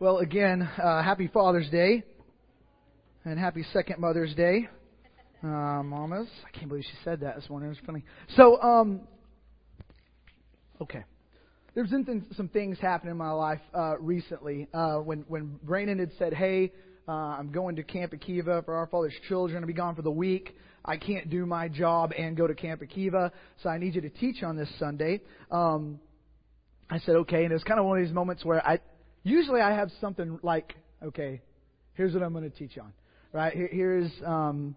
Well, again, uh, happy Father's Day and happy second Mother's Day, uh, mamas. I can't believe she said that this morning. It was funny. So, um, okay. There's been some things happening in my life uh, recently. Uh, when when Brandon had said, "Hey, uh, I'm going to Camp Akiva for Our Father's Children. I'll be gone for the week. I can't do my job and go to Camp Akiva, so I need you to teach on this Sunday." Um, I said, "Okay," and it was kind of one of these moments where I usually I have something like, okay, here's what I'm going to teach on, right? Here, here's um,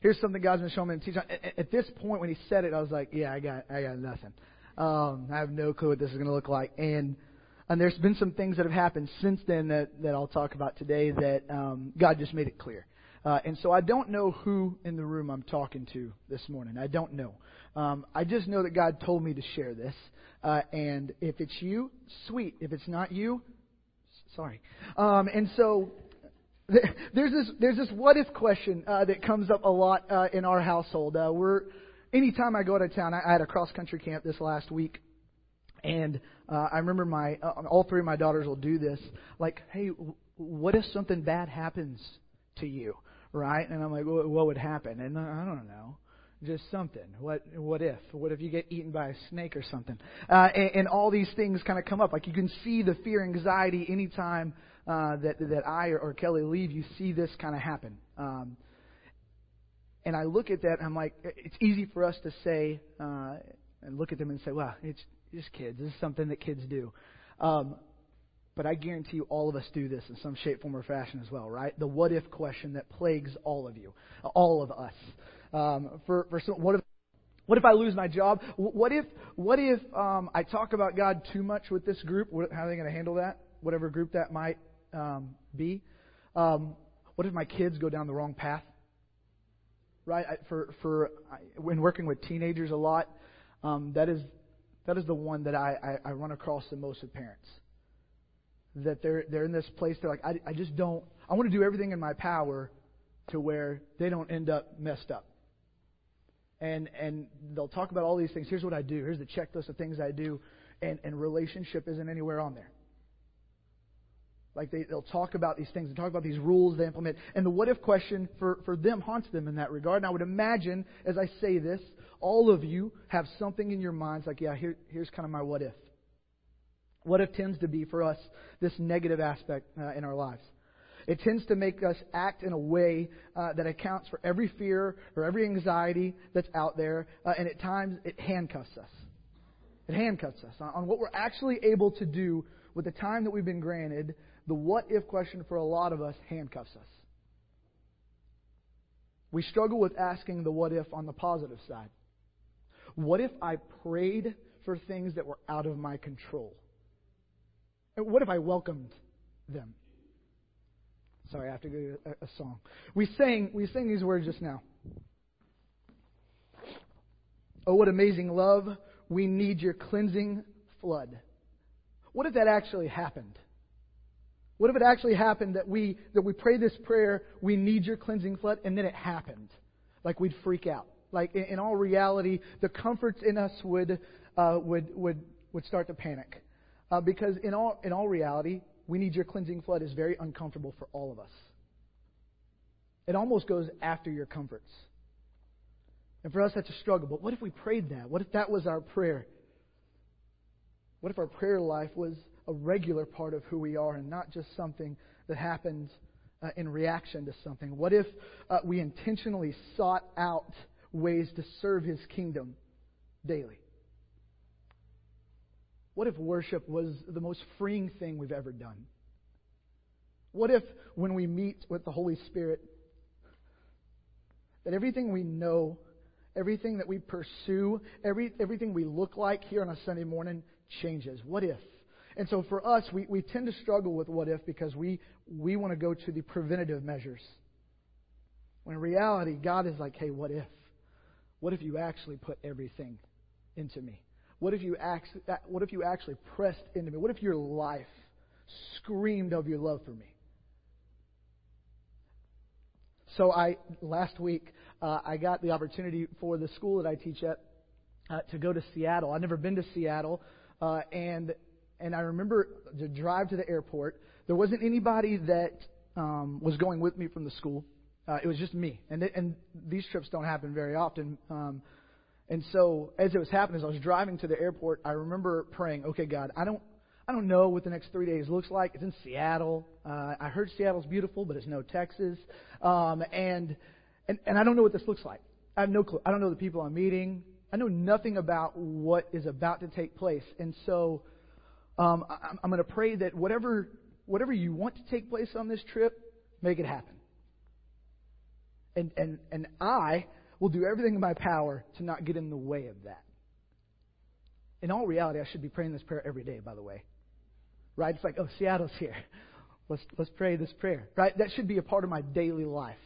here's something God's been showing me to teach on. At, at this point, when He said it, I was like, yeah, I got I got nothing. Um, I have no clue what this is going to look like, and and there's been some things that have happened since then that that I'll talk about today that um, God just made it clear. Uh, and so I don't know who in the room I'm talking to this morning. I don't know. Um, I just know that God told me to share this. Uh, and if it's you, sweet. If it's not you, sorry. Um, and so there's this there's this what if question uh, that comes up a lot uh, in our household. Uh, we're anytime I go of town, I, I had a cross country camp this last week, and uh, I remember my uh, all three of my daughters will do this. Like, hey, what if something bad happens to you, right? And I'm like, well, what would happen? And I don't know just something. What what if? What if you get eaten by a snake or something? Uh, and, and all these things kind of come up. Like you can see the fear, anxiety anytime uh, that that I or, or Kelly leave. You see this kind of happen. Um, and I look at that, and I'm like, it's easy for us to say uh, and look at them and say, well, it's just kids. This is something that kids do. Um, but I guarantee you, all of us do this in some shape, form, or fashion as well, right? The what if question that plagues all of you, all of us. Um, for for some, what if what if I lose my job? What if what if um, I talk about God too much with this group? What, how are they going to handle that? Whatever group that might um, be. Um, what if my kids go down the wrong path? Right. I, for for when working with teenagers a lot, um, that is that is the one that I, I, I run across the most with parents that they're they're in this place. They're like, I, I just don't. I want to do everything in my power to where they don't end up messed up. And and they'll talk about all these things. Here's what I do. Here's the checklist of things I do, and and relationship isn't anywhere on there. Like they, they'll talk about these things and talk about these rules they implement. And the what if question for, for them haunts them in that regard. And I would imagine, as I say this, all of you have something in your minds like, yeah, here, here's kind of my what if. What if tends to be for us this negative aspect uh, in our lives? It tends to make us act in a way uh, that accounts for every fear or every anxiety that's out there, uh, and at times it handcuffs us. It handcuffs us on, on what we're actually able to do with the time that we've been granted. The what if question for a lot of us handcuffs us. We struggle with asking the what if on the positive side. What if I prayed for things that were out of my control? What if I welcomed them? Sorry, I have to go a, a song. We sang we sang these words just now. Oh, what amazing love! We need your cleansing flood. What if that actually happened? What if it actually happened that we that we pray this prayer, we need your cleansing flood, and then it happened? Like we'd freak out. Like in, in all reality, the comforts in us would uh, would would would start to panic. Uh, because in all, in all reality, we need your cleansing flood is very uncomfortable for all of us. It almost goes after your comforts. And for us, that's a struggle. But what if we prayed that? What if that was our prayer? What if our prayer life was a regular part of who we are and not just something that happens uh, in reaction to something? What if uh, we intentionally sought out ways to serve His kingdom daily? What if worship was the most freeing thing we've ever done? What if when we meet with the Holy Spirit, that everything we know, everything that we pursue, every, everything we look like here on a Sunday morning changes? What if? And so for us, we, we tend to struggle with what if because we, we want to go to the preventative measures. When in reality, God is like, hey, what if? What if you actually put everything into me? What if you actually, what if you actually pressed into me? What if your life screamed of your love for me? So I last week uh, I got the opportunity for the school that I teach at uh, to go to Seattle. I've never been to Seattle, uh, and and I remember the drive to the airport. There wasn't anybody that um, was going with me from the school. Uh, it was just me, and it, and these trips don't happen very often. Um, and so, as it was happening, as I was driving to the airport, I remember praying, "Okay, God, I don't, I don't know what the next three days looks like. It's in Seattle. Uh, I heard Seattle's beautiful, but it's no Texas, um, and, and and I don't know what this looks like. I have no clue. I don't know the people I'm meeting. I know nothing about what is about to take place. And so, um, I'm, I'm going to pray that whatever whatever you want to take place on this trip, make it happen. And and and I will do everything in my power to not get in the way of that. In all reality, I should be praying this prayer every day, by the way. Right? It's like, oh, Seattle's here. Let's, let's pray this prayer. Right? That should be a part of my daily life.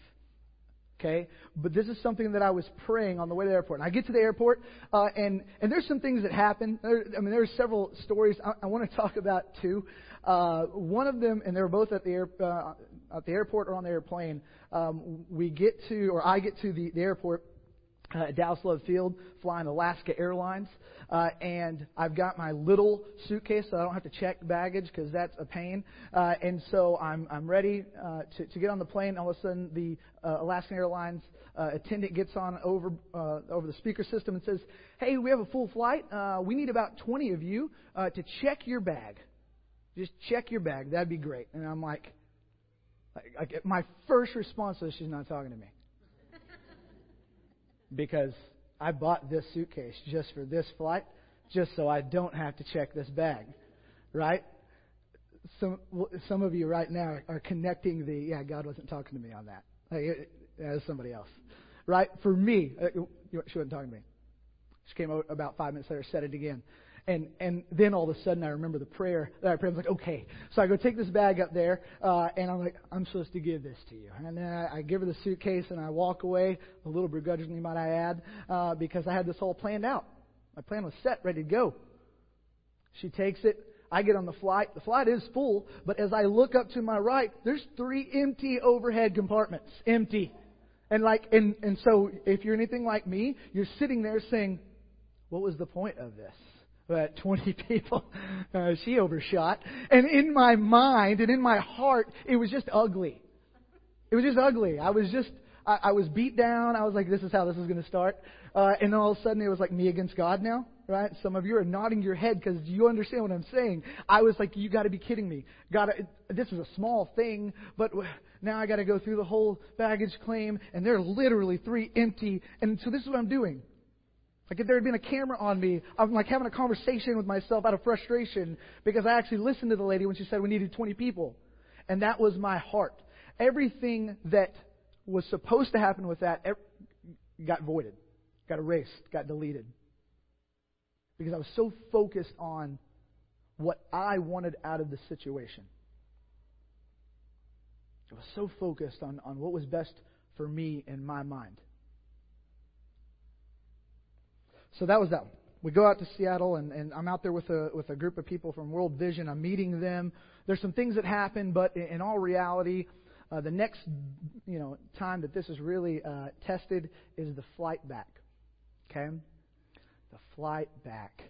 Okay? But this is something that I was praying on the way to the airport. And I get to the airport, uh, and, and there's some things that happen. There, I mean, there's several stories I, I want to talk about, too. Uh, one of them, and they were both at the, air, uh, at the airport or on the airplane. Um, we get to, or I get to the, the airport, uh, at Dallas Love Field, flying Alaska Airlines, uh, and I've got my little suitcase, so I don't have to check baggage because that's a pain. Uh, and so I'm I'm ready uh, to to get on the plane. All of a sudden, the uh, Alaskan Airlines uh, attendant gets on over uh, over the speaker system and says, "Hey, we have a full flight. Uh, we need about 20 of you uh, to check your bag. Just check your bag. That'd be great." And I'm like, like, like my first response is, "She's not talking to me." because I bought this suitcase just for this flight, just so I don't have to check this bag, right? Some some of you right now are connecting the yeah God wasn't talking to me on that. Like, it, it was somebody else, right? For me, uh, she wasn't talking to me. She came out about five minutes later, said it again. And and then all of a sudden I remember the prayer that I prayed. I was like, okay. So I go take this bag up there, uh, and I'm like, I'm supposed to give this to you. And then I, I give her the suitcase and I walk away, a little begrudgingly, might I add, uh, because I had this all planned out. My plan was set, ready to go. She takes it. I get on the flight. The flight is full, but as I look up to my right, there's three empty overhead compartments. Empty. And like, and, and so if you're anything like me, you're sitting there saying, what was the point of this? But 20 people. Uh, she overshot. And in my mind and in my heart, it was just ugly. It was just ugly. I was just, I, I was beat down. I was like, this is how this is going to start. Uh, and all of a sudden it was like me against God now, right? Some of you are nodding your head because you understand what I'm saying. I was like, you got to be kidding me. God, this was a small thing, but now I got to go through the whole baggage claim, and there are literally three empty. And so this is what I'm doing. Like if there had been a camera on me, I'm like having a conversation with myself out of frustration because I actually listened to the lady when she said we needed 20 people. And that was my heart. Everything that was supposed to happen with that got voided, got erased, got deleted. Because I was so focused on what I wanted out of the situation. I was so focused on, on what was best for me in my mind. So that was that one. We go out to Seattle, and, and I'm out there with a with a group of people from World Vision. I'm meeting them. There's some things that happen, but in, in all reality, uh, the next you know time that this is really uh, tested is the flight back. Okay, the flight back.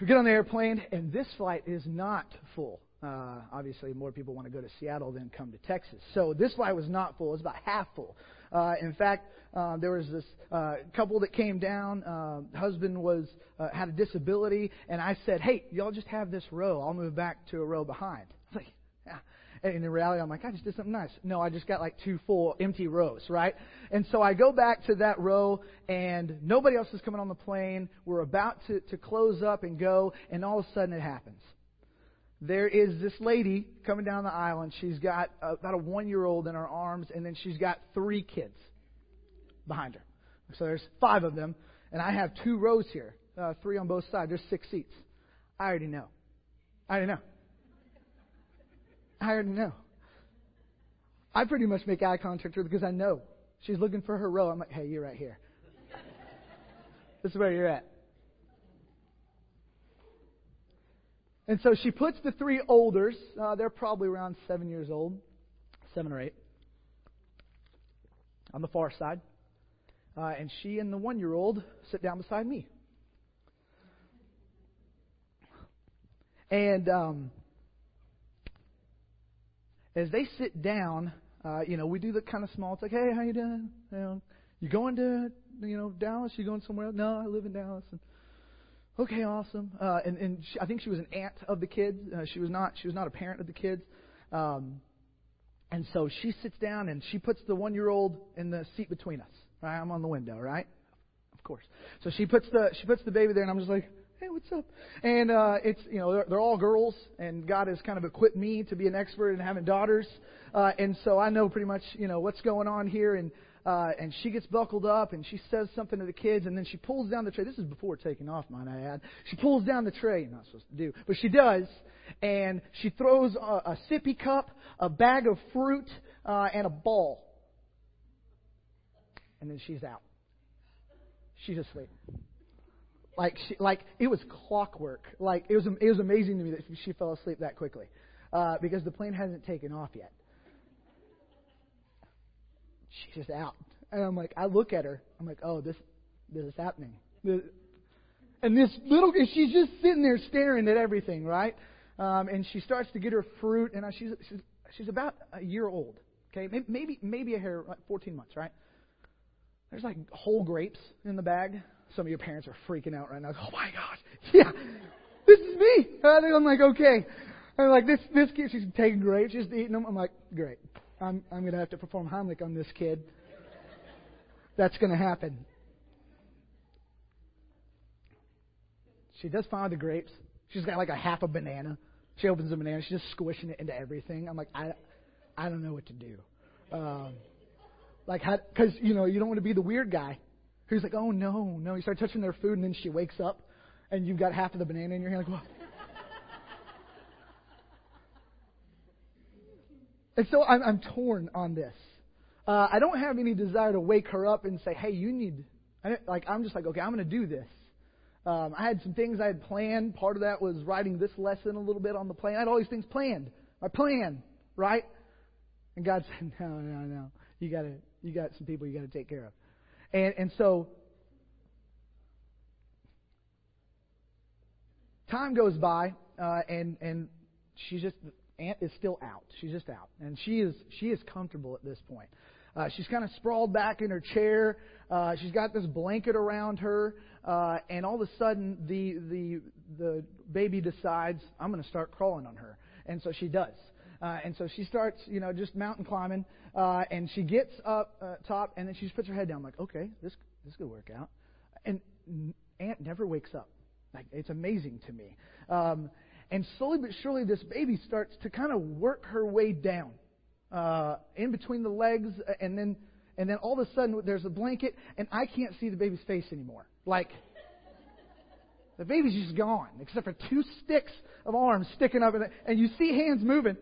We get on the airplane, and this flight is not full. Uh, obviously, more people want to go to Seattle than come to Texas. So this flight was not full. It was about half full. Uh, in fact, uh, there was this uh, couple that came down. Uh, husband was uh, had a disability, and I said, "Hey, y'all just have this row. I'll move back to a row behind." Like, "Yeah." And in reality, I'm like, I just did something nice. No, I just got like two full empty rows, right? And so I go back to that row, and nobody else is coming on the plane. We're about to, to close up and go, and all of a sudden it happens there is this lady coming down the aisle, and she's got about a one year old in her arms, and then she's got three kids behind her. So there's five of them, and I have two rows here, uh, three on both sides. There's six seats. I already know. I already know. I already know. I pretty much make eye contact with her because I know she's looking for her row. I'm like, hey, you're right here. this is where you're at. And so she puts the three olders, uh, they're probably around seven years old, seven or eight, on the far side. Uh, and she and the one year old sit down beside me. And um, as they sit down, uh, you know, we do the kind of small. Like, hey, how you doing? You know, you going to you know Dallas? You going somewhere else? No, I live in Dallas. And, okay, awesome. Uh, and and she, I think she was an aunt of the kids. Uh, she was not she was not a parent of the kids. Um, and so she sits down and she puts the one year old in the seat between us. Right, I'm on the window, right? Of course. So she puts the she puts the baby there, and I'm just like, hey, what's up? And uh, it's you know they're, they're all girls, and God has kind of equipped me to be an expert in having daughters, uh, and so I know pretty much you know what's going on here, and uh, and she gets buckled up and she says something to the kids, and then she pulls down the tray. This is before taking off, might I add. She pulls down the tray. You're not supposed to do, but she does, and she throws a, a sippy cup, a bag of fruit, uh, and a ball, and then she's out. She's asleep. Like she, like it was clockwork. Like it was it was amazing to me that she fell asleep that quickly, uh, because the plane hasn't taken off yet she's just out. And I'm like, I look at her. I'm like, oh, this, this is happening. And this little, she's just sitting there staring at everything, right? Um, and she starts to get her fruit, and she's she's she's about a year old. Okay, maybe maybe a hair, like 14 months, right? There's like whole grapes in the bag. Some of your parents are freaking out right now. Oh my gosh, yeah, this is me. And I'm like, okay. I'm like, this this kid, she's taking grapes, she's eating them. I'm like, great. I'm, I'm going to have to perform Heimlich on this kid. That's going to happen. She does find the grapes. She's got like a half a banana. She opens the banana. She's just squishing it into everything. I'm like, I, I don't know what to do. Um, like, because you know, you don't want to be the weird guy who's like, oh no, no. You start touching their food, and then she wakes up, and you've got half of the banana in your hand. Like, what? And so I'm, I'm torn on this. Uh, I don't have any desire to wake her up and say, hey, you need, I like, I'm just like, okay, I'm going to do this. Um, I had some things I had planned. Part of that was writing this lesson a little bit on the plane. I had all these things planned. My plan, right? And God said, no, no, no. You got to, you got some people you got to take care of. And, and so, time goes by, uh, and, and she's just, Aunt is still out. She's just out, and she is she is comfortable at this point. Uh, she's kind of sprawled back in her chair. Uh, she's got this blanket around her, uh, and all of a sudden the the the baby decides I'm going to start crawling on her, and so she does. Uh, and so she starts, you know, just mountain climbing, uh, and she gets up uh, top, and then she just puts her head down. I'm like, okay, this this could work out. And Aunt never wakes up. Like it's amazing to me. Um, and slowly but surely, this baby starts to kind of work her way down uh, in between the legs, uh, and then and then all of a sudden there's a blanket, and I can't see the baby's face anymore. Like the baby's just gone, except for two sticks of arms sticking up, in it, and you see hands moving.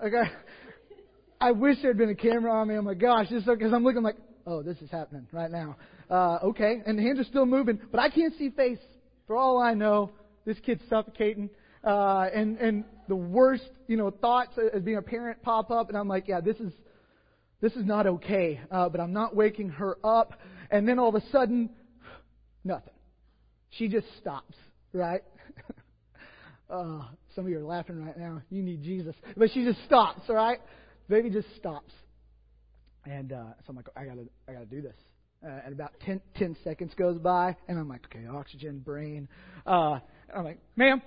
Like I, I wish there had been a camera on me. Oh my gosh, just because I'm looking like, oh, this is happening right now. Uh, okay, and the hands are still moving, but I can't see face. For all I know, this kid's suffocating uh, and and the worst you know thoughts as being a parent pop up, and I'm like, yeah, this is this is not okay. Uh, but I'm not waking her up, and then all of a sudden, nothing. She just stops, right? uh, some of you are laughing right now. You need Jesus, but she just stops, all right? Baby just stops, and uh, so I'm like, I gotta I gotta do this. Uh, and about 10, 10 seconds goes by, and I'm like, okay, oxygen, brain. Uh, and I'm like, ma'am,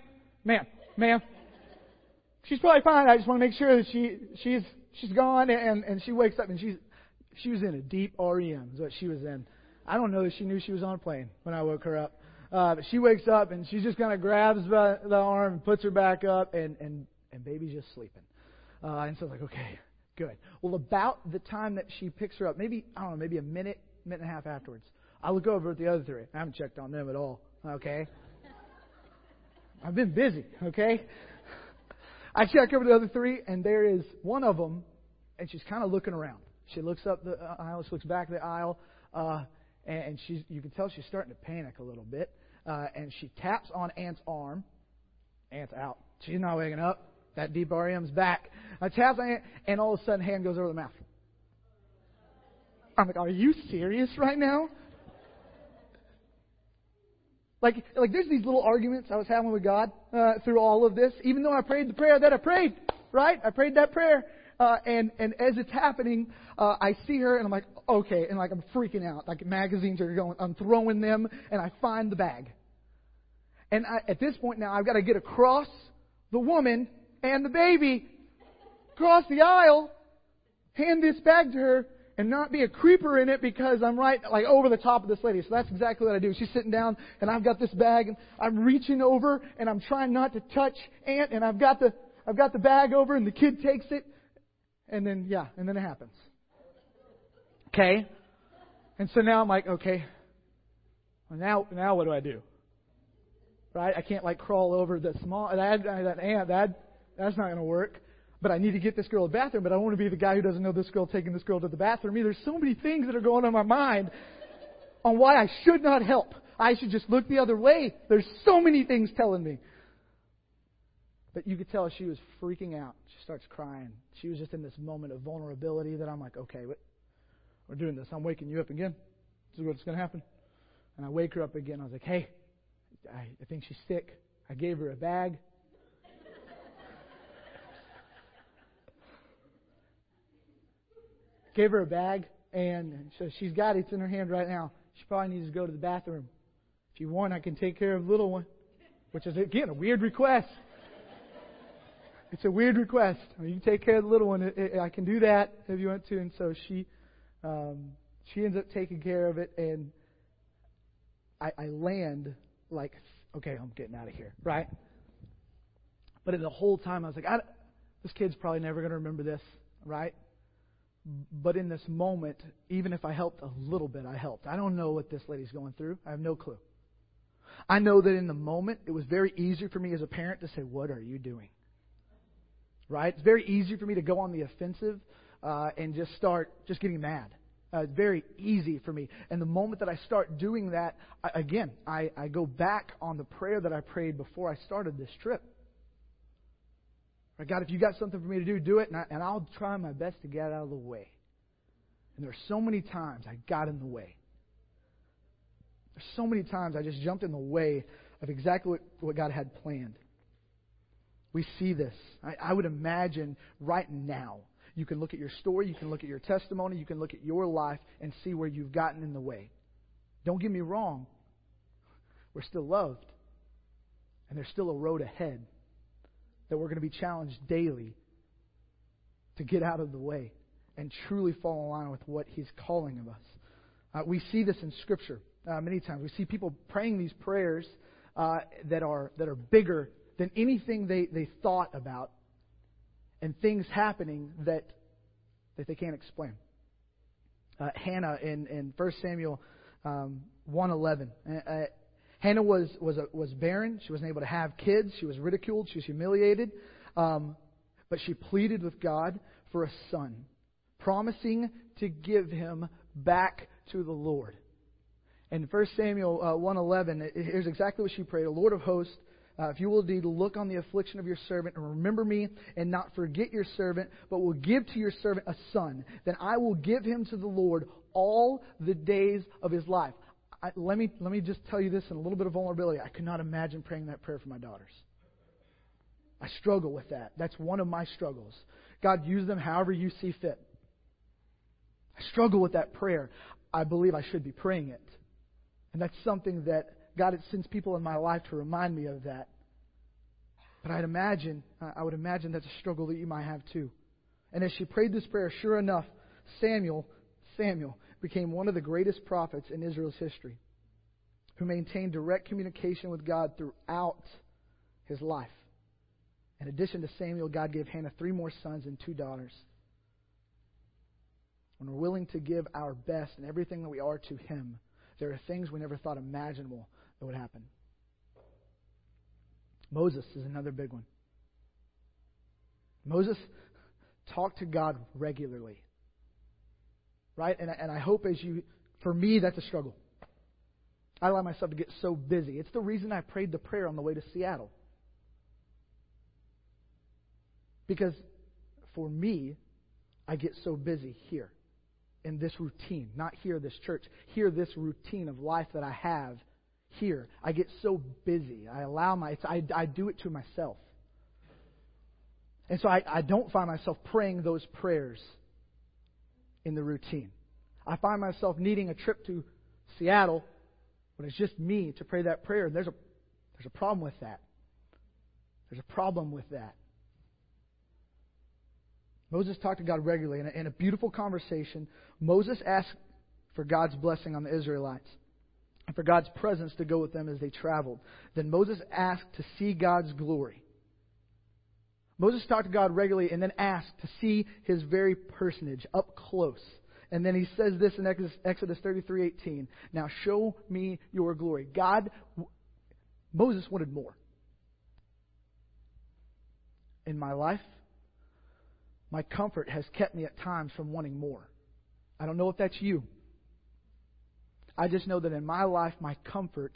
ma'am, ma'am. She's probably fine. I just want to make sure that she she's she's gone and and she wakes up and she's she was in a deep REM is what she was in. I don't know that she knew she was on a plane when I woke her up. Uh, she wakes up and she just kind of grabs the, the arm and puts her back up and and and baby's just sleeping. Uh, and so like, okay, good. Well, about the time that she picks her up, maybe I don't know, maybe a minute, minute and a half afterwards, I look over at the other three. I haven't checked on them at all. Okay, I've been busy, okay? I check over the other three, and there is one of them, and she's kind of looking around. She looks up the aisle, she looks back at the aisle, uh, and she's, you can tell she's starting to panic a little bit. Uh, and she taps on Aunt's arm. Aunt's out. She's not waking up. That deep back. I tap on Aunt, and all of a sudden, hand goes over the mouth. I'm like, are you serious right now? Like, like there's these little arguments I was having with God uh, through all of this, even though I prayed the prayer that I prayed, right? I prayed that prayer. Uh, and, and as it's happening, uh, I see her and I'm like, okay, and like I'm freaking out. Like magazines are going, I'm throwing them and I find the bag. And I, at this point now, I've got to get across the woman and the baby, across the aisle, hand this bag to her, and not be a creeper in it because I'm right like over the top of this lady. So that's exactly what I do. She's sitting down and I've got this bag and I'm reaching over and I'm trying not to touch Aunt and I've got the I've got the bag over and the kid takes it and then yeah, and then it happens. Okay? And so now I'm like, okay, now now what do I do? Right? I can't like crawl over the small that that aunt that that's not going to work but I need to get this girl a bathroom, but I don't want to be the guy who doesn't know this girl taking this girl to the bathroom. There's so many things that are going on in my mind on why I should not help. I should just look the other way. There's so many things telling me. But you could tell she was freaking out. She starts crying. She was just in this moment of vulnerability that I'm like, okay, we're doing this. I'm waking you up again. This is what's going to happen. And I wake her up again. I was like, hey, I, I think she's sick. I gave her a bag. gave her a bag, and so she's got it. It's in her hand right now. She probably needs to go to the bathroom. If you want, I can take care of the little one, which is again a weird request. It's a weird request. I mean, you take care of the little one. I can do that if you want to. And so she, um, she ends up taking care of it, and I, I land like, okay, I'm getting out of here, right? But in the whole time, I was like, I, this kid's probably never going to remember this, right? But in this moment, even if I helped a little bit, I helped. I don't know what this lady's going through. I have no clue. I know that in the moment, it was very easy for me as a parent to say, What are you doing? Right? It's very easy for me to go on the offensive uh, and just start just getting mad. Uh, it's very easy for me. And the moment that I start doing that, I, again, I, I go back on the prayer that I prayed before I started this trip. Right, God, if you got something for me to do, do it, and, I, and I'll try my best to get out of the way. And there are so many times I got in the way. There's so many times I just jumped in the way of exactly what, what God had planned. We see this. I, I would imagine right now, you can look at your story, you can look at your testimony, you can look at your life and see where you've gotten in the way. Don't get me wrong. We're still loved. And there's still a road ahead that we're going to be challenged daily to get out of the way and truly fall in line with what He's calling of us. Uh, we see this in Scripture uh, many times. We see people praying these prayers uh, that are that are bigger than anything they, they thought about, and things happening that that they can't explain. Uh, Hannah in in First Samuel um, one eleven. Uh, Hannah was, was, a, was barren. She wasn't able to have kids. She was ridiculed. She was humiliated. Um, but she pleaded with God for a son, promising to give him back to the Lord. In 1 Samuel uh, 1.11, here's exactly what she prayed. O Lord of hosts, uh, if you will indeed look on the affliction of your servant and remember me and not forget your servant, but will give to your servant a son, then I will give him to the Lord all the days of his life. I, let, me, let me just tell you this in a little bit of vulnerability. I could not imagine praying that prayer for my daughters. I struggle with that. That's one of my struggles. God, use them however you see fit. I struggle with that prayer. I believe I should be praying it. And that's something that God it sends people in my life to remind me of that. But I'd imagine, I would imagine that's a struggle that you might have too. And as she prayed this prayer, sure enough, Samuel, Samuel became one of the greatest prophets in Israel's history, who maintained direct communication with God throughout his life. In addition to Samuel, God gave Hannah three more sons and two daughters. When we're willing to give our best and everything that we are to Him, there are things we never thought imaginable that would happen. Moses is another big one. Moses talked to God regularly right? And, and I hope as you, for me, that's a struggle. I allow myself to get so busy. It's the reason I prayed the prayer on the way to Seattle. Because for me, I get so busy here in this routine, not here, this church, here, this routine of life that I have here. I get so busy. I allow my, I, I do it to myself. And so I, I don't find myself praying those prayers in the routine. I find myself needing a trip to Seattle when it's just me to pray that prayer. And there's a, there's a problem with that. There's a problem with that. Moses talked to God regularly in a, in a beautiful conversation. Moses asked for God's blessing on the Israelites and for God's presence to go with them as they traveled. Then Moses asked to see God's glory. Moses talked to God regularly and then asked to see his very personage up close. And then he says this in Exodus 33:18. Now show me your glory. God Moses wanted more. In my life, my comfort has kept me at times from wanting more. I don't know if that's you. I just know that in my life, my comfort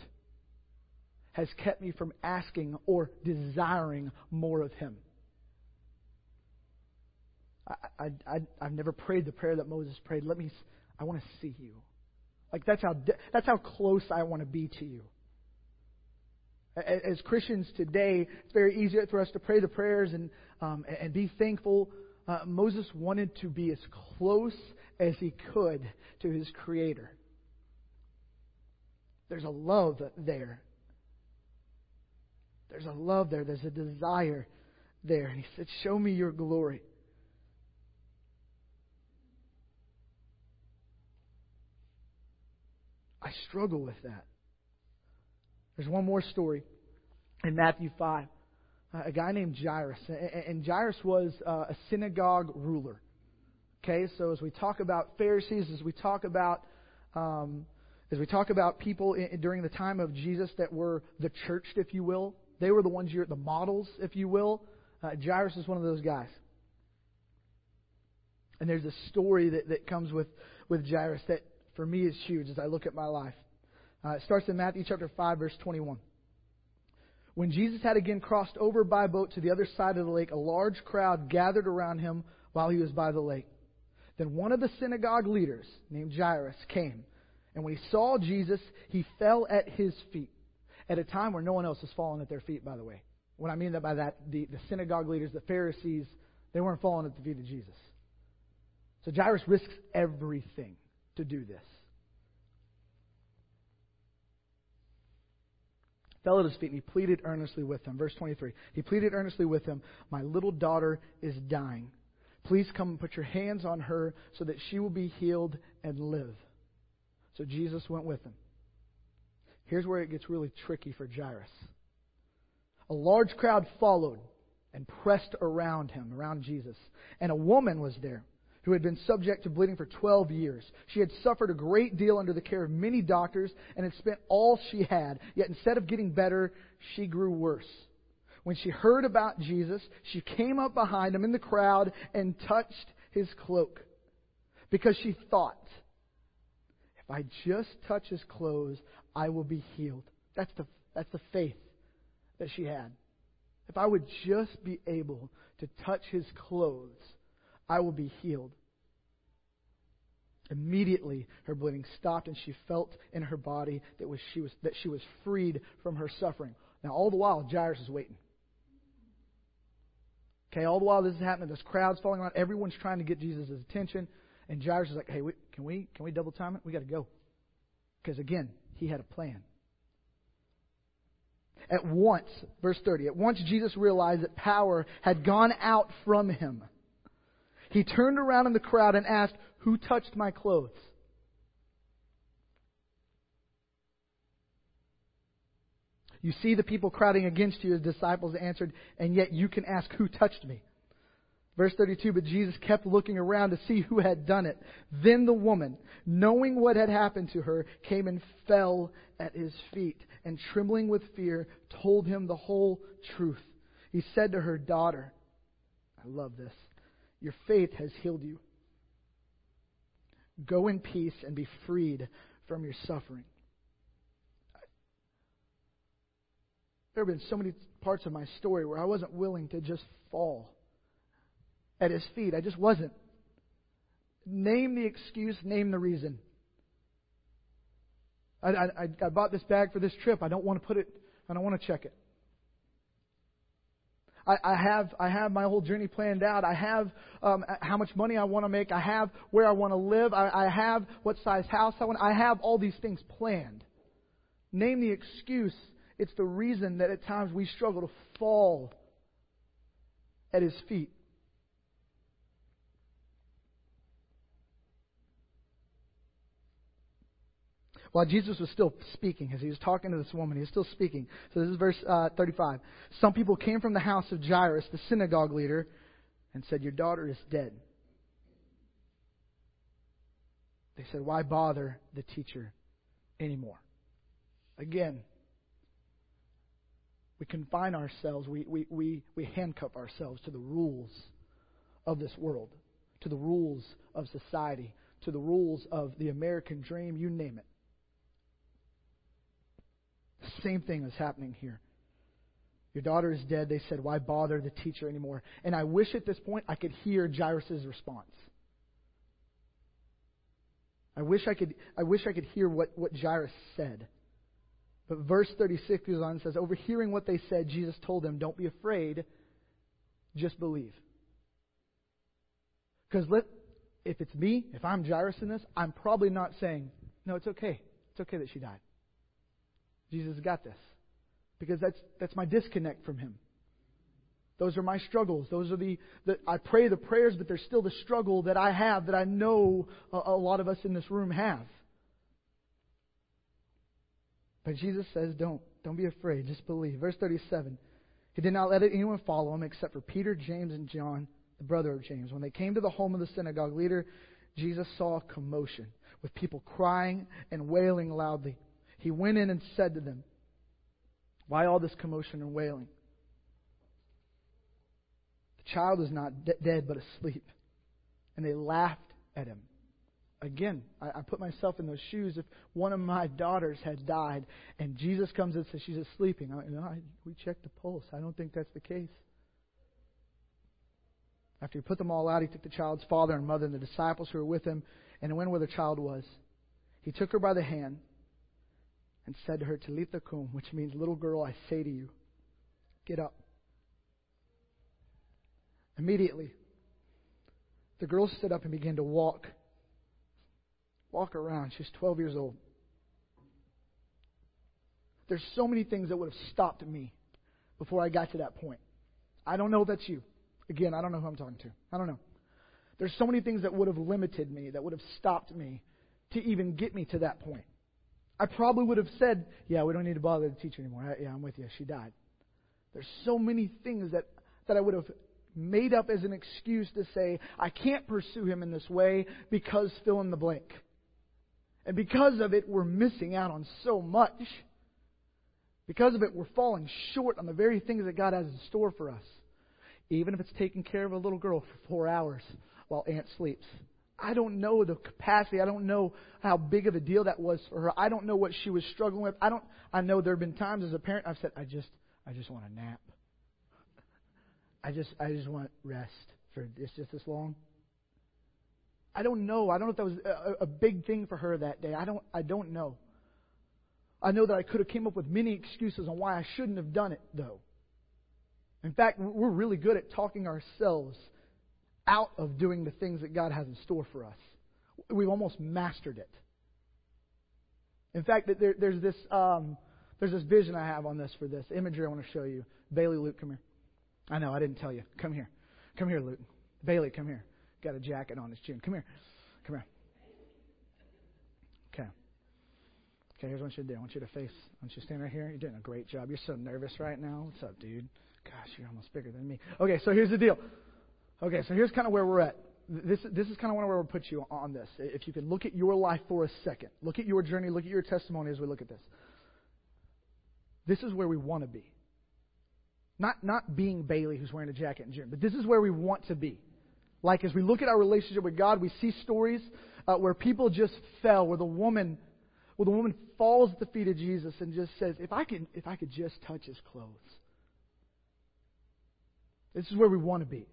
has kept me from asking or desiring more of Him. I, I, I, have never prayed the prayer that Moses prayed. Let me, I want to see you. Like that's how, that's how close I want to be to you. As Christians today, it's very easy for us to pray the prayers and, um, and be thankful. Uh, Moses wanted to be as close as he could to his Creator. There's a love there. There's a love there. There's a desire there. And he said, Show me your glory. I struggle with that. There's one more story in Matthew 5. Uh, a guy named Jairus. And Jairus was uh, a synagogue ruler. Okay, so as we talk about Pharisees, as we talk about um, as we talk about people in, during the time of Jesus that were the churched, if you will, they were the ones you're the models, if you will. Uh, Jairus is one of those guys. And there's a story that, that comes with, with Jairus that for me is huge as I look at my life. Uh, it starts in Matthew chapter 5, verse 21. When Jesus had again crossed over by boat to the other side of the lake, a large crowd gathered around him while he was by the lake. Then one of the synagogue leaders, named Jairus, came. And when he saw Jesus, he fell at his feet. At a time where no one else was falling at their feet, by the way. What I mean by that, the, the synagogue leaders, the Pharisees, they weren't falling at the feet of Jesus. So Jairus risks everything to do this. Fell at his feet and he pleaded earnestly with him. Verse 23. He pleaded earnestly with him, My little daughter is dying. Please come and put your hands on her so that she will be healed and live. So Jesus went with him. Here's where it gets really tricky for Jairus. A large crowd followed and pressed around him, around Jesus. And a woman was there who had been subject to bleeding for 12 years. She had suffered a great deal under the care of many doctors and had spent all she had. Yet instead of getting better, she grew worse. When she heard about Jesus, she came up behind him in the crowd and touched his cloak because she thought, I just touch his clothes, I will be healed. That's the, that's the faith that she had. If I would just be able to touch his clothes, I will be healed. Immediately, her bleeding stopped, and she felt in her body that, was, she was, that she was freed from her suffering. Now, all the while, Jairus is waiting. Okay, all the while this is happening, there's crowds falling around. Everyone's trying to get Jesus' attention. And Jairus is like, hey, we, can we can we double time it? We got to go. Because again, he had a plan. At once, verse 30, at once Jesus realized that power had gone out from him. He turned around in the crowd and asked, Who touched my clothes? You see the people crowding against you, his disciples answered, and yet you can ask, Who touched me? Verse 32 But Jesus kept looking around to see who had done it. Then the woman, knowing what had happened to her, came and fell at his feet, and trembling with fear, told him the whole truth. He said to her, Daughter, I love this. Your faith has healed you. Go in peace and be freed from your suffering. There have been so many parts of my story where I wasn't willing to just fall at his feet. I just wasn't. Name the excuse, name the reason. I, I, I bought this bag for this trip. I don't want to put it, I don't want to check it. I, I have I have my whole journey planned out. I have um, how much money I want to make. I have where I want to live. I, I have what size house I want. I have all these things planned. Name the excuse. It's the reason that at times we struggle to fall at His feet. While Jesus was still speaking, as he was talking to this woman, he was still speaking. So this is verse uh, 35. Some people came from the house of Jairus, the synagogue leader, and said, Your daughter is dead. They said, Why bother the teacher anymore? Again, we confine ourselves, we, we, we, we handcuff ourselves to the rules of this world, to the rules of society, to the rules of the American dream, you name it. Same thing is happening here. Your daughter is dead. They said, Why bother the teacher anymore? And I wish at this point I could hear Jairus' response. I wish I could I wish I could hear what, what Jairus said. But verse 36 goes on and says, Overhearing what they said, Jesus told them, Don't be afraid, just believe. Because if it's me, if I'm Jairus in this, I'm probably not saying, No, it's okay. It's okay that she died. Jesus got this. Because that's, that's my disconnect from Him. Those are my struggles. Those are the, the I pray the prayers, but there's still the struggle that I have that I know a, a lot of us in this room have. But Jesus says, don't, don't be afraid, just believe. Verse 37. He did not let anyone follow him except for Peter, James, and John, the brother of James. When they came to the home of the synagogue leader, Jesus saw a commotion with people crying and wailing loudly. He went in and said to them, Why all this commotion and wailing? The child is not de- dead, but asleep. And they laughed at him. Again, I, I put myself in those shoes. If one of my daughters had died and Jesus comes and says she's you know, I, we checked the pulse. I don't think that's the case. After he put them all out, he took the child's father and mother and the disciples who were with him and went where the child was. He took her by the hand and said to her, Talitha kum, which means, little girl, I say to you, get up. Immediately, the girl stood up and began to walk. Walk around. She's 12 years old. There's so many things that would have stopped me before I got to that point. I don't know if that's you. Again, I don't know who I'm talking to. I don't know. There's so many things that would have limited me, that would have stopped me to even get me to that point. I probably would have said, Yeah, we don't need to bother the teacher anymore. Yeah, I'm with you. She died. There's so many things that, that I would have made up as an excuse to say, I can't pursue him in this way because fill in the blank. And because of it, we're missing out on so much. Because of it, we're falling short on the very things that God has in store for us. Even if it's taking care of a little girl for four hours while Aunt sleeps. I don't know the capacity. I don't know how big of a deal that was for her. I don't know what she was struggling with. I don't. I know there have been times as a parent I've said, I just, I just want a nap. I just, I just want rest for this just this long. I don't know. I don't know if that was a, a big thing for her that day. I don't. I don't know. I know that I could have came up with many excuses on why I shouldn't have done it, though. In fact, we're really good at talking ourselves out of doing the things that God has in store for us. We've almost mastered it. In fact, there, there's this um, there's this vision I have on this for this imagery I want to show you. Bailey, Luke, come here. I know I didn't tell you. Come here, come here, Luke. Bailey, come here. Got a jacket on his chin. Come here, come here. Okay. Okay, here's what I do. I want you to face. I want you to stand right here. You're doing a great job. You're so nervous right now. What's up, dude? Gosh, you're almost bigger than me. Okay, so here's the deal. Okay, so here's kind of where we're at. This, this is kind of where we'll put you on this. If you can look at your life for a second, look at your journey, look at your testimony as we look at this. This is where we want to be. Not, not being Bailey who's wearing a jacket in June, but this is where we want to be. Like as we look at our relationship with God, we see stories uh, where people just fell, where the woman, where the woman falls at the feet of Jesus and just says, "If I could, if I could just touch his clothes." This is where we want to be.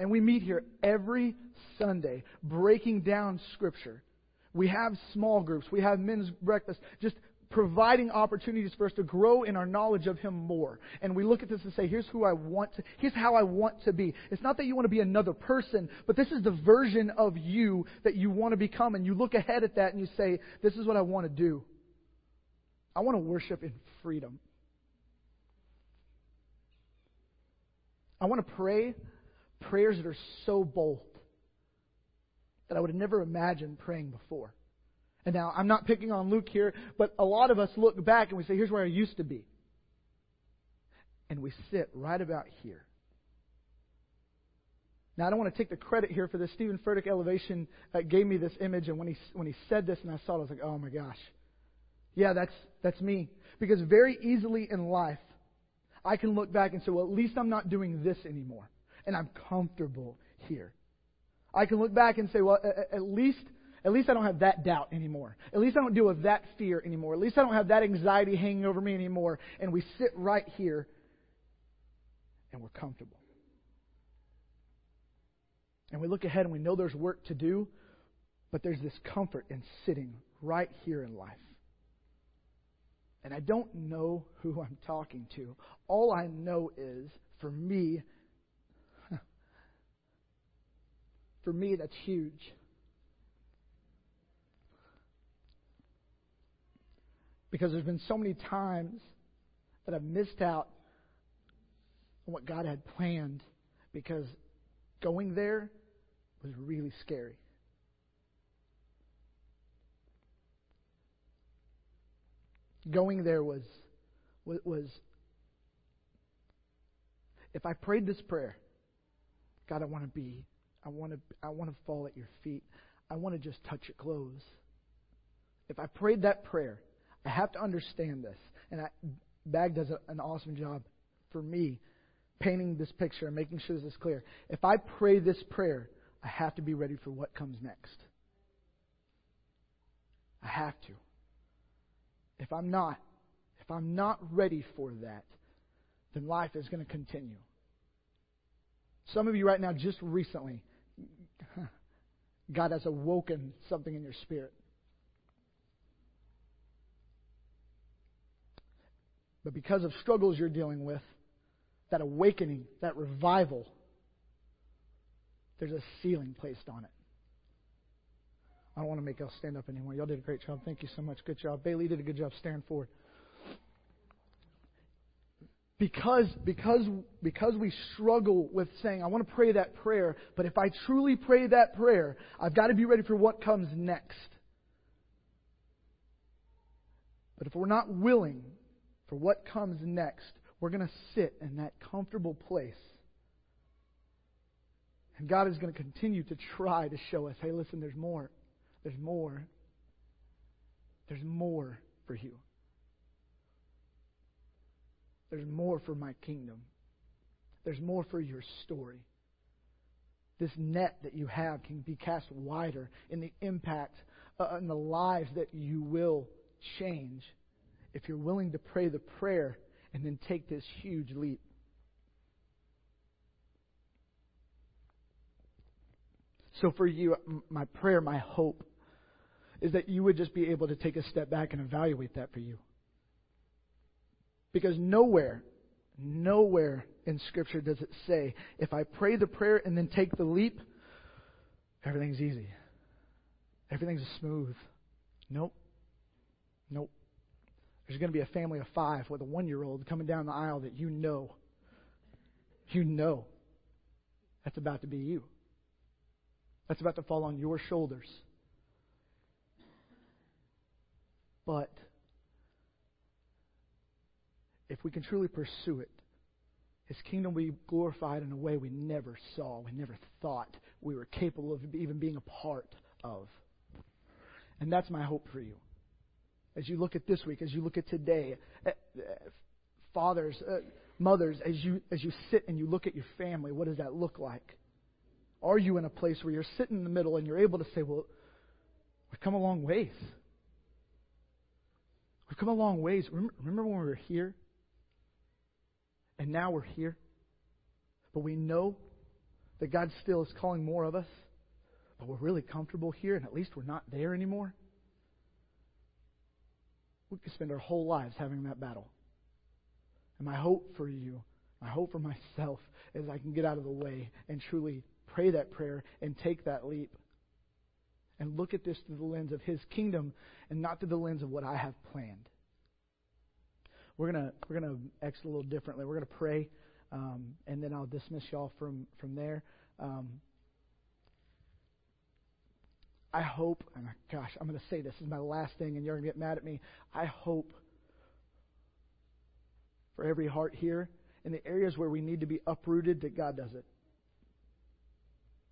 And we meet here every Sunday breaking down Scripture. We have small groups. We have men's breakfast. Just providing opportunities for us to grow in our knowledge of Him more. And we look at this and say, here's who I want to, here's how I want to be. It's not that you want to be another person, but this is the version of you that you want to become. And you look ahead at that and you say, this is what I want to do. I want to worship in freedom. I want to pray prayers that are so bold that I would have never imagined praying before. And now, I'm not picking on Luke here, but a lot of us look back and we say, here's where I used to be. And we sit right about here. Now, I don't want to take the credit here for this. Steven Furtick Elevation uh, gave me this image, and when he, when he said this and I saw it, I was like, oh my gosh. Yeah, that's, that's me. Because very easily in life, I can look back and say, well, at least I'm not doing this anymore. And I'm comfortable here. I can look back and say, well, at least at least I don't have that doubt anymore. At least I don't deal with that fear anymore. At least I don't have that anxiety hanging over me anymore. And we sit right here and we're comfortable. And we look ahead and we know there's work to do, but there's this comfort in sitting right here in life. And I don't know who I'm talking to. All I know is, for me, for me, that's huge. Because there's been so many times that I've missed out on what God had planned because going there was really scary. Going there was was if I prayed this prayer, God, I want to be, I want to, I want to fall at your feet. I want to just touch your clothes. If I prayed that prayer, I have to understand this. And I, Bag does a, an awesome job for me painting this picture and making sure this is clear. If I pray this prayer, I have to be ready for what comes next. I have to. If I'm not, if I'm not ready for that, then life is going to continue. Some of you right now, just recently, God has awoken something in your spirit. But because of struggles you're dealing with, that awakening, that revival, there's a ceiling placed on it. I don't want to make y'all stand up anymore. Y'all did a great job. Thank you so much. Good job. Bailey did a good job. Stand forward. Because, because, because we struggle with saying, I want to pray that prayer, but if I truly pray that prayer, I've got to be ready for what comes next. But if we're not willing for what comes next, we're going to sit in that comfortable place. And God is going to continue to try to show us hey, listen, there's more. There's more. There's more for you. There's more for my kingdom. There's more for your story. This net that you have can be cast wider in the impact uh, the lives that you will change if you're willing to pray the prayer and then take this huge leap. So, for you, my prayer, my hope is that you would just be able to take a step back and evaluate that for you. Because nowhere, nowhere in Scripture does it say, if I pray the prayer and then take the leap, everything's easy. Everything's smooth. Nope. Nope. There's going to be a family of five with a one year old coming down the aisle that you know. You know. That's about to be you. That's about to fall on your shoulders. But if we can truly pursue it, His kingdom will be glorified in a way we never saw, we never thought we were capable of even being a part of. And that's my hope for you as you look at this week, as you look at today, uh, fathers, uh, mothers, as you as you sit and you look at your family, what does that look like? Are you in a place where you're sitting in the middle and you're able to say, "Well, we've come a long ways. We've come a long ways. Remember when we were here, and now we're here, but we know that God still is calling more of us." but we're really comfortable here and at least we're not there anymore, we could spend our whole lives having that battle. And my hope for you, my hope for myself, is I can get out of the way and truly pray that prayer and take that leap. And look at this through the lens of His kingdom and not through the lens of what I have planned. We're gonna we're gonna exit a little differently. We're gonna pray, um, and then I'll dismiss y'all from from there. Um, I hope, and gosh, I'm going to say this, this is my last thing, and you're going to get mad at me. I hope for every heart here in the areas where we need to be uprooted that God does it.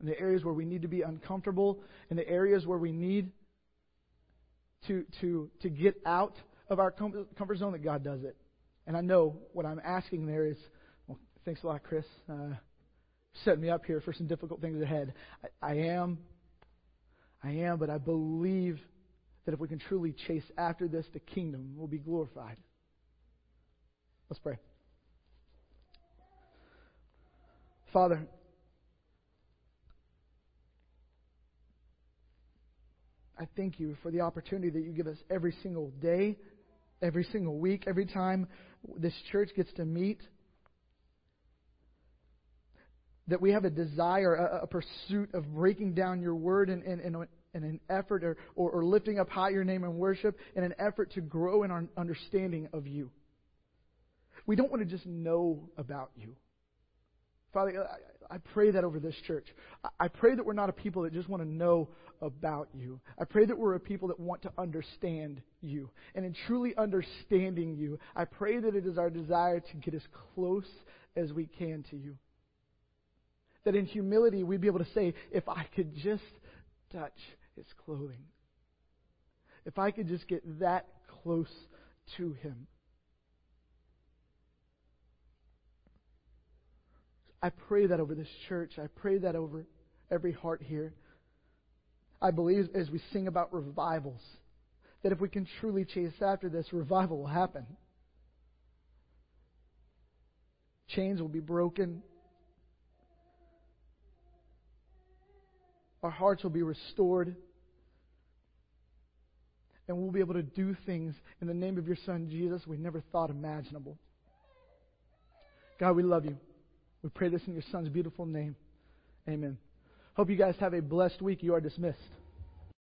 In the areas where we need to be uncomfortable, in the areas where we need to, to, to get out of our comfort zone, that God does it. And I know what I'm asking there is, well, thanks a lot, Chris. Uh, setting me up here for some difficult things ahead. I, I am I am, but I believe that if we can truly chase after this, the kingdom will be glorified. Let's pray. Father, I thank you for the opportunity that you give us every single day, every single week, every time this church gets to meet. That we have a desire, a, a pursuit of breaking down your word and, and, and in an effort or, or, or lifting up high your name in worship in an effort to grow in our understanding of you. We don't want to just know about you. Father, I, pray that over this church. I pray that we're not a people that just want to know about you. I pray that we're a people that want to understand you. And in truly understanding you, I pray that it is our desire to get as close as we can to you. That in humility we'd be able to say, if I could just touch his clothing. If I could just get that close to him. I pray that over this church. I pray that over every heart here. I believe as we sing about revivals, that if we can truly chase after this, revival will happen. Chains will be broken. Our hearts will be restored and we'll be able to do things in the name of your Son, Jesus, we never thought imaginable. God, we love you. We pray this in your Son's beautiful name. Amen. Hope you guys have a blessed week. You are dismissed.